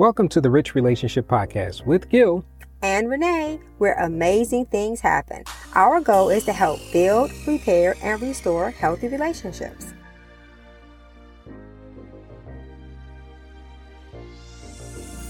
Welcome to the Rich Relationship Podcast with Gil and Renee, where amazing things happen. Our goal is to help build, repair, and restore healthy relationships.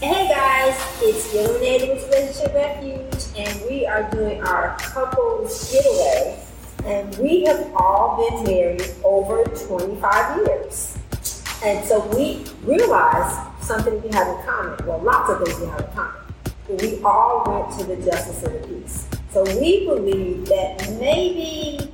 Hey guys, it's Gil and Renee with Relationship Refuge, and we are doing our couples getaway. And we have all been married over 25 years. And so we realized something we have in common. Well, lots of things we have in common. We all went to the justice of the peace. So we believe that maybe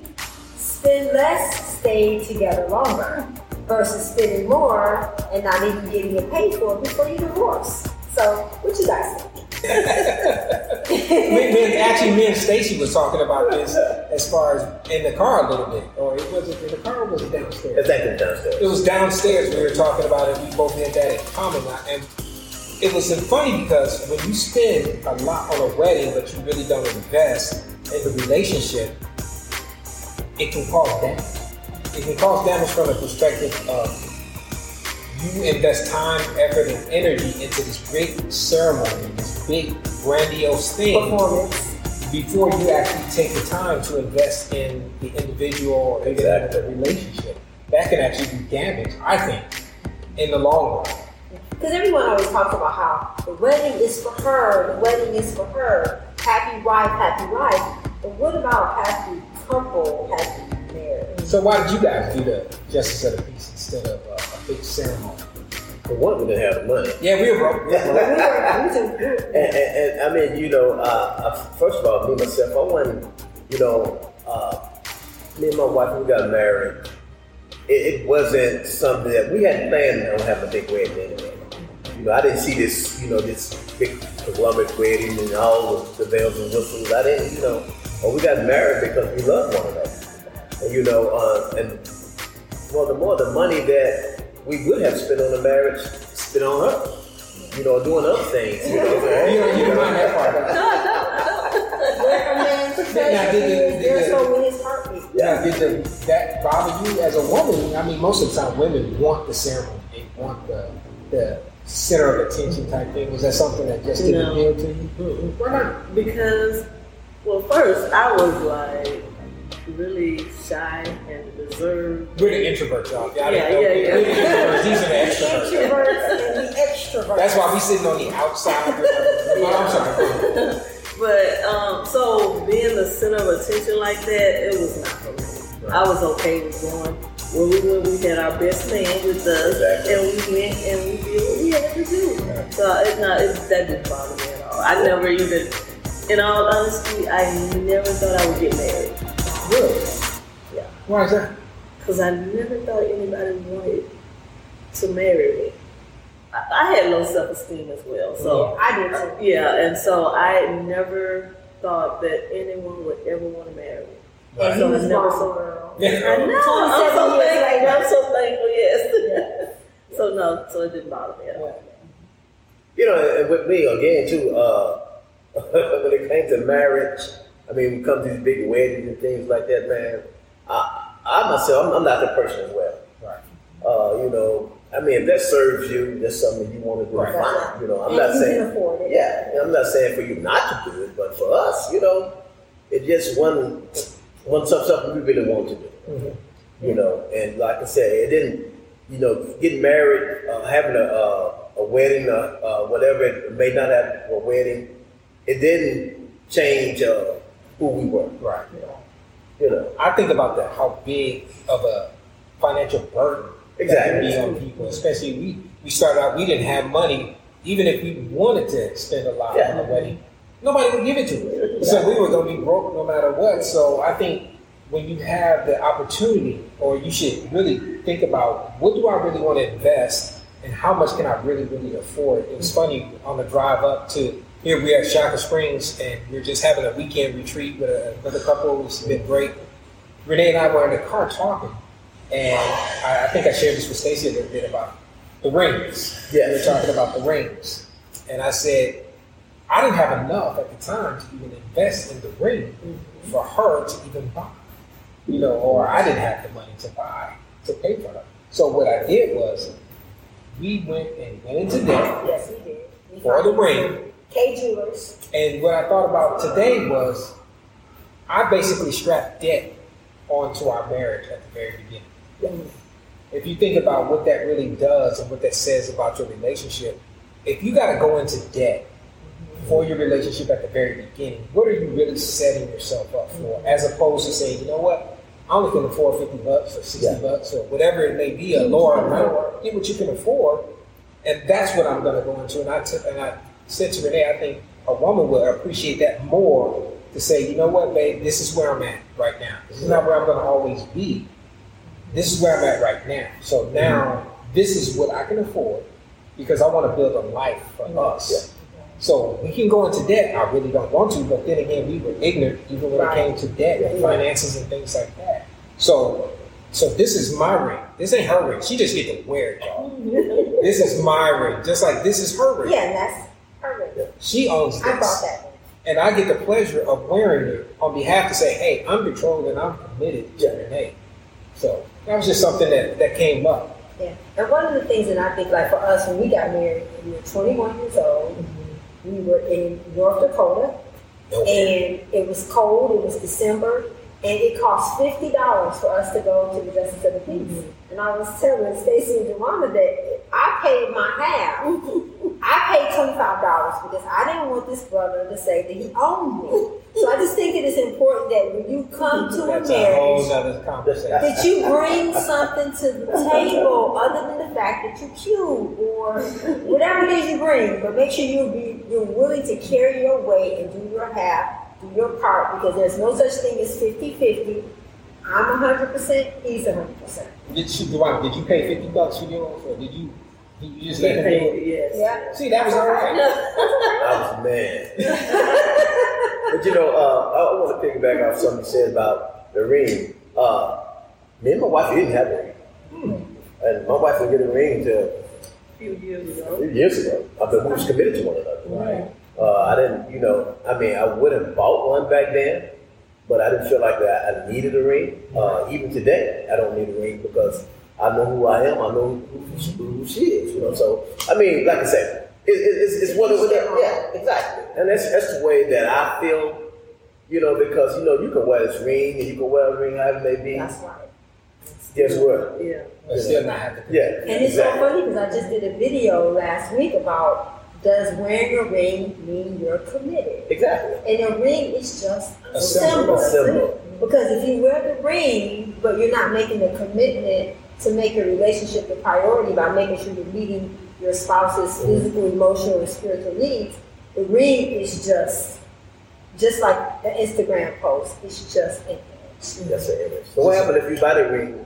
spend less, stay together longer, versus spending more and not even getting it paid for it before you divorce. So, what you guys think? Me, me, actually, me and Stacy was talking about this as far as in the car a little bit, or it was it in the car or was it downstairs? It's actually downstairs. It was downstairs. We were talking about it. We both had that in common, and it was funny because when you spend a lot on a wedding, but you really don't invest in the relationship, it can cause damage. It can cause damage from the perspective of you invest time, effort, and energy into this great ceremony, this big, grandiose thing. Performance. Before you actually take the time to invest in the individual or exactly. the relationship, that can actually do damage, I think, in the long run. Because everyone always talks about how the wedding is for her, the wedding is for her, happy wife, happy life. But what about happy couple, happy marriage? So why did you guys do the justice of the peace instead of uh, big ceremony. For one, we didn't have the money. Yeah, we were broke. Yeah. and, and, and, I mean, you know, uh, uh, first of all, me myself, I wasn't, you know, uh, me and my wife, we got married. It, it, wasn't something that we had planned on having a big wedding anyway. You know, I didn't see this, you know, this big conglomerate wedding and all the, the bells and whistles. I didn't, you know, well, we got married because we loved one another. And, you know, uh, and well, the more the money that we would have spent on the marriage, spent on her. You know, doing other things. You know, you know, you mind that part. Where a man says there's no in his heartbeat. Yeah, did the, that bother you as a woman? I mean, most of the time, women want the ceremony. They want the the center of attention type thing. Was that something that just didn't no. appeal to you? Why not? Because, well, first I was like really shy and reserved. We're the introverts, y'all. y'all yeah, yeah, yeah. We're the introverts. These are the extroverts. Introverts and the extroverts. That's why we sitting on the outside. yeah. I'm sorry. But um, so being the center of attention like that, it was not for me. Right. I was okay with going where we went. We had our best man with us, exactly. and we went and we did what we had to do. Right. So it's not it, that didn't bother me at all. I never even, in all honesty, I never thought I would get married. Really? Yeah. Why is that? Because I never thought anybody wanted to marry me. I, I had low self esteem as well. So I did too. Yeah, and so I never thought that anyone would ever want to marry me. And so he was never so Yeah. I know. I'm so thankful. I'm so thankful. Yes. so no, so it didn't bother me at all. You know, with me again too. Uh, when it came to marriage, I mean, we come to these big weddings and things like that, man. I, I myself, I'm, I'm not that person as well. Right. Uh, you know, I mean, if that serves you, that's something you want to do. Right. Fine. You know, I'm and not saying. Yeah, I'm not saying for you not to do it, but for us, you know, it's just one one something we really want to do. Mm-hmm. You know, and like I said, it didn't. You know, getting married, uh, having a uh, a wedding, uh, uh, whatever it may not have a wedding, it didn't change uh, who we were. Right. You know, you know. I think about that how big of a financial burden exactly. that can be on people. Especially we we started out we didn't have money. Even if we wanted to spend a lot yeah. on a wedding, nobody would give it to us. So we were going to be broke no matter what. So I think when you have the opportunity, or you should really think about what do I really want to invest and how much can I really, really afford. It was funny on the drive up to here we are at Shaka Springs, and we're just having a weekend retreat with another couple. It's been great. Renee and I were in the car talking, and I, I think I shared this with Stacy a little bit about the rings. Yeah, we were talking about the rings, and I said I didn't have enough at the time to even invest in the ring for her to even buy, you know, or I didn't have the money to buy to pay for her. So what I did was we went and went into debt. Yes, we did. We for the ring. Kay Jewelers. And what I thought about today was, I basically strapped debt onto our marriage at the very beginning. Mm-hmm. If you think about what that really does and what that says about your relationship, if you got to go into debt for your relationship at the very beginning, what are you really setting yourself up for? As opposed to saying, you know what, I only can afford 50 bucks or 60 yeah. bucks or whatever it may be, a lower amount. Get what you can afford. And that's what I'm going to go into. And I, and I said to Renee, I think a woman will appreciate that more to say, you know what, babe, this is where I'm at right now. This is not where I'm going to always be. This is where I'm at right now. So mm-hmm. now this is what I can afford because I want to build a life for mm-hmm. us. Yeah. So we can go into debt. I really don't want to, but then again, we were ignorant even when right. it came to debt and finances and things like that. So, so this is my ring. This ain't her ring. She just get to wear it, y'all. Mm-hmm. this is my ring, just like this is her ring. Yeah, that's. She owns this. I bought that. And I get the pleasure of wearing it on behalf to say, hey, I'm betrothed and I'm committed to Renee. So that was just something that, that came up. Yeah. And one of the things that I think, like for us, when we got married, we were 21 years old. Mm-hmm. We were in North Dakota. Okay. And it was cold. It was December and it cost fifty dollars for us to go to the Justice of the Peace. Mm-hmm. And I was telling Stacy and JuaWanna that I paid my half. I paid twenty five dollars because I didn't want this brother to say that he owned me. So I just think it is important that when you come to That's a marriage, a that you bring something to the table other than the fact that you're cute or whatever it is you bring. But make sure you be you're willing to carry your weight and do your half do your part because there's no such thing as 50-50. I'm 100%, he's 100%. Did you, Dwight, did you pay 50 bucks for yours or did you, you just let him pay Yes. Yeah. See, that was all right. I was mad. but you know, uh, I want to piggyback off something you said about the ring. Uh, me and my wife didn't have a ring. Hmm. And my wife didn't get a ring until a few years ago. A few years ago. I mean, we was committed to one another. Right. Uh, I didn't, you know, I mean, I would have bought one back then, but I didn't feel like that I needed a ring. Uh, even today, I don't need a ring because I know who I am. I know who, who, she is. You know, so I mean, like I said, it, it, it's, it's one of the yeah, exactly, and that's that's the way that I feel. You know, because you know you can wear this ring and you can wear a ring however it may be. That's right. Guess what? Yeah. But still not have to. Yeah. And it's exactly. so funny because I just did a video last week about does wearing a ring mean you're committed? Exactly. And a ring is just a, a symbol. symbol. Because if you wear the ring, but you're not making a commitment to make a relationship a priority by making sure you're meeting your spouse's physical, emotional, and spiritual needs, the ring is just just like the Instagram post. It's just an image. That's an image. So what happens if you buy the ring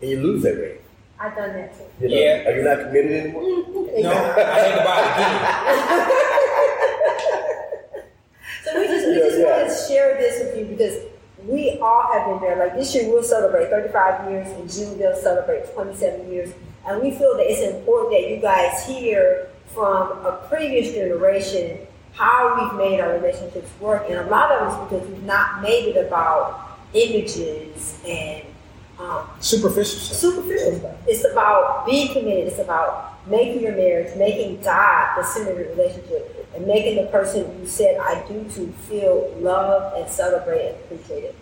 and you lose that ring? I've done that too. You know, yeah. Are you not committed anymore? no, I ain't about it So we just, we just yeah, want to share this with you because we all have been there. Like this year, we'll celebrate 35 years. In June, they'll celebrate 27 years. And we feel that it's important that you guys hear from a previous generation how we've made our relationships work. And a lot of it is because we've not made it about images and um, superficial stuff. Superficial stuff. It's about being committed. It's about making your marriage, making God the center of your relationship, and making the person you said I do to feel loved and celebrated and appreciated.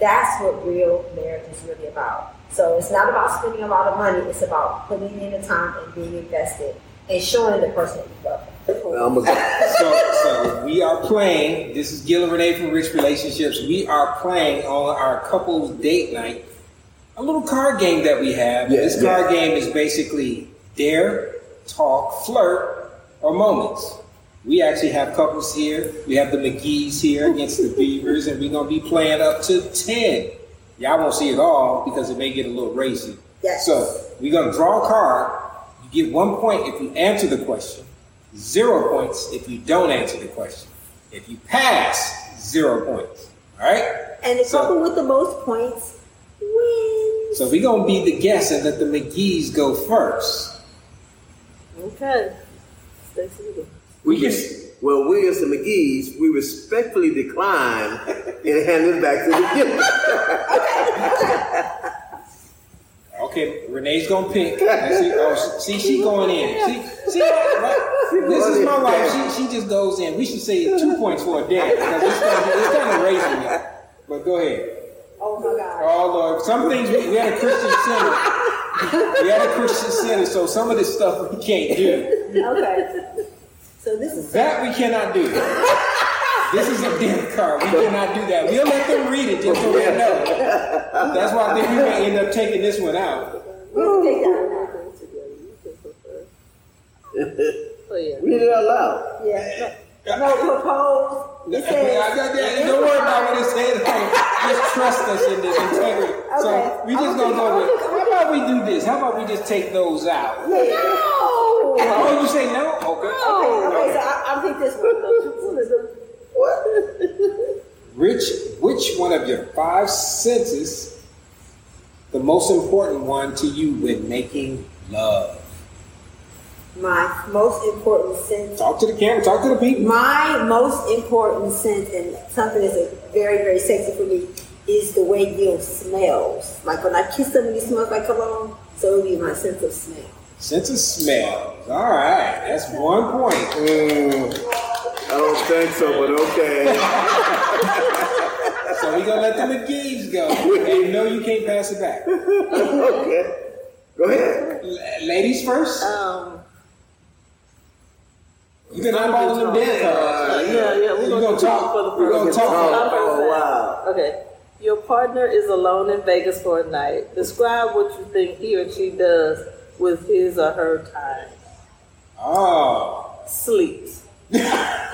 That's what real marriage is really about. So it's not about spending a lot of money. It's about putting in the time and being invested and showing the person you love. so, so we are playing. This is Gil and Renee from Rich Relationships. We are playing on our couples date night a little card game that we have. Yeah, this card game is basically dare, talk, flirt, or moments. We actually have couples here. We have the McGhee's here against the Beavers, and we're gonna be playing up to ten. Y'all won't see it all because it may get a little racy. Yes. So we're gonna draw a card. You get one point if you answer the question. Zero points if you don't answer the question. If you pass, zero points. All right. And the so, couple with the most points wins. So we're gonna be the guest and let the McGhee's go first. Okay. We just well, we as the McGhee's, we respectfully decline and hand it back to the giver. Okay, Renee's gonna pick. See, oh, see, she going in. See, see, right? this is my wife. She, she just goes in. We should say two points for a dad because it's kind of, it's kind of raising me. But go ahead. Oh my God. Oh Lord, some things we, we had a Christian center. We had a Christian center, so some of this stuff we can't do. Okay. So this is That we cannot do. This is a death card. We cannot do that. We'll let them read it just so they know. That's why I think we may end up taking this one out. we'll take that. Oh, yeah. Read it out loud. Yeah. No propose. It Yeah, says, yeah, yeah, Don't worry about what it says. Just trust us in this integrity. So we just gonna go with. How about we do this? How about we just take those out? no. Oh, you say no? Okay. Oh. Okay, okay, so I, I'll take this one. Rich, which one of your five senses, the most important one to you when making love? My most important sense Talk to the camera. Talk to the people. My most important sense, and something that's a very, very sexy for me, is the way Gil smells. Like when I kiss somebody, he smells like cologne. So it would be my sense of smell. Sense of smell. All right, that's one point. Mm, I don't think so, but okay. So we gonna let the McGhee's go. And you know you can't pass it back. okay. Go ahead. L- ladies first. Um, You been eyeballing them dead uh, cards. yeah, yeah. We're You gonna, gonna talk for the we gonna first talk one. about- Oh, wow. Okay. Your partner is alone in Vegas for a night. Describe what you think he or she does with his or her time. Oh. Sleeps. I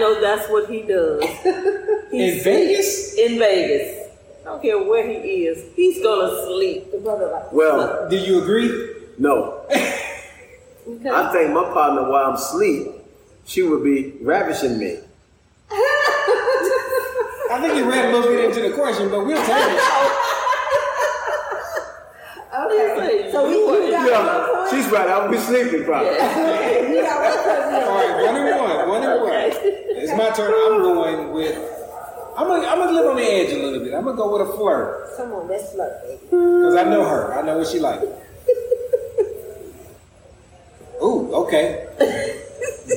know that's what he does. He's In Vegas? In Vegas. I don't care where he is. He's gonna sleep. The brother, like, Well, Do you agree? no. Okay. I think my partner, while I'm asleep, she would be ravishing me. I think you read a little bit into the question, but we'll take it. Okay. So we, we got Yeah, one she's right. I would be sleeping probably. We got one person. All right, one and one, one and one. It's my turn. I'm going with. I'm gonna, I'm gonna live on the edge a little bit. I'm gonna go with a flirt Come on, let's flirt, baby. because I know her. I know what she like. Ooh, okay.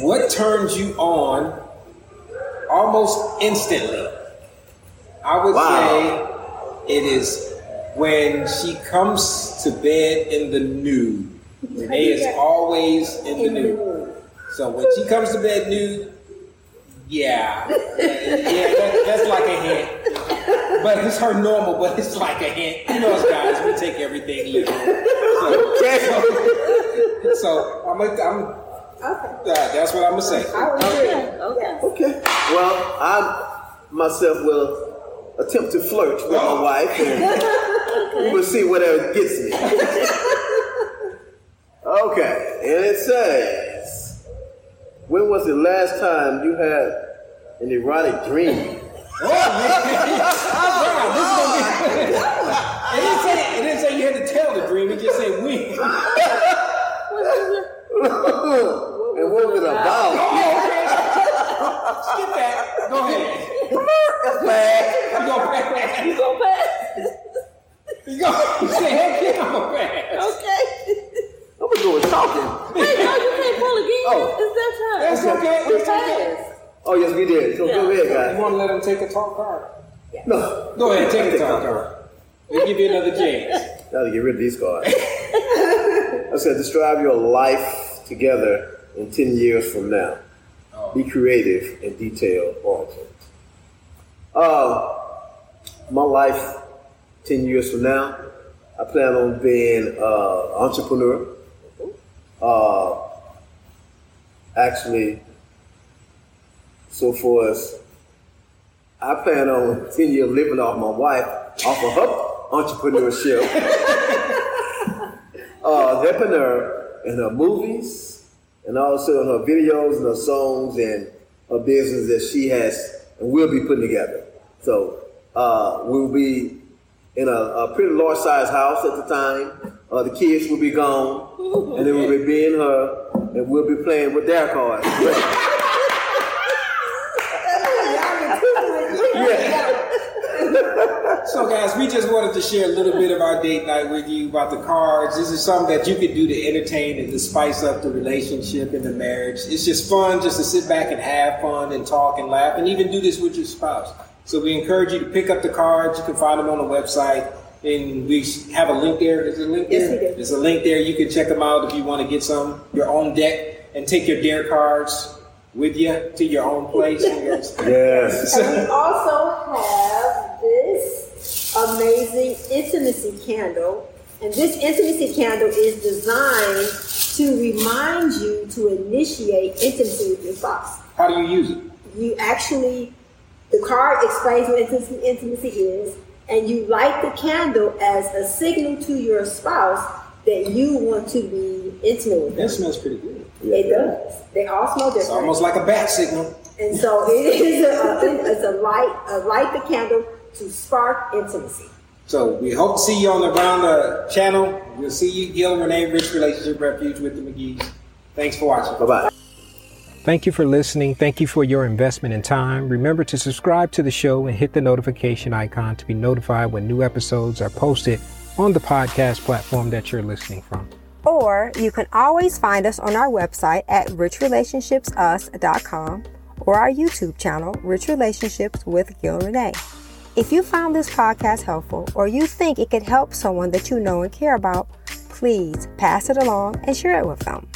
What turns you on almost instantly? I would Wow. say it is when she comes to bed in the nude. Renee is always in the nude. So when she comes to bed nude, yeah, yeah, that, that's like a hint. But it's her normal, but it's like a hint. You know, us guys, we take everything literal. So, so, so I'm, a, I'm Okay. uh, that's what I'm gonna say. I would. Okay. Okay. Well, I myself will attempt to flirt with my wife, and we will see whatever gets me. okay, and it says, when was the last time you had an erotic dream? Oh, man. Wow, this is gonna be- it, didn't say, it didn't say you had to tell the dream. It just said we. and what was it about? Skip that. Go ahead. You go pass. You go pass. You go. You say heck yeah, I'm a pass. Okay. I'm gonna go with talking. Wait, no, you can't pull again. Oh. It's that time. That's okay. We That's okay. passed. Oh yes, we did. So go ahead, You want to let him take a talk card? No, Go ahead, take a talk card. We'll give you another chance. Now to get rid of these cards. I said, describe your life together in 10 years from now. Be creative and detail oriented. Uh, my life 10 years from now, I plan on being an uh, entrepreneur. Uh, actually, so for us, I plan on 10 years living off my wife, off of her entrepreneurship, uh, helping her in her movies and also in her videos and her songs and her business that she has and will be putting together. So uh, we'll be in a, a pretty large sized house at the time. Uh, the kids will be gone, and then we'll be being her, and we'll be playing with their cards. yeah. So So, guys, we just wanted to share a little bit of our date night with you about the cards. This is something that you could do to entertain and to spice up the relationship and the marriage. It's just fun just to sit back and have fun and talk and laugh and even do this with your spouse. So, we encourage you to pick up the cards. You can find them on the website. And we have a link there. there. Is there a link there? Yes, we do. There's a link there. You can check them out if you want to get some, your own deck, and take your dare cards with you to your own place. Yes. And we also have this amazing intimacy candle. And this intimacy candle is designed to remind you to initiate intimacy with your spouse. How do you use it? You actually, the card explains what intimacy, is, and you light the candle as a signal to your spouse that you want to be intimate with them. That smells pretty good. It does. They all smell different. It's almost like a bat signal. And so it is a, it's a light, a light the candle to spark intimacy. So we hope to see you on the Around the channel. We'll see you, Gil, Renee, Rich Relationship Refuge with the McGhee's. Thanks for watching. Bye bye. Thank you for listening. Thank you for your investment in time. Remember to subscribe to the show and hit the notification icon to be notified when new episodes are posted on the podcast platform that you're listening from. Or you can always find us on our website at richrelationshipsus.com or our YouTube channel, Rich Relationships with Gil Renee. If you found this podcast helpful or you think it could help someone that you know and care about, please pass it along and share it with them.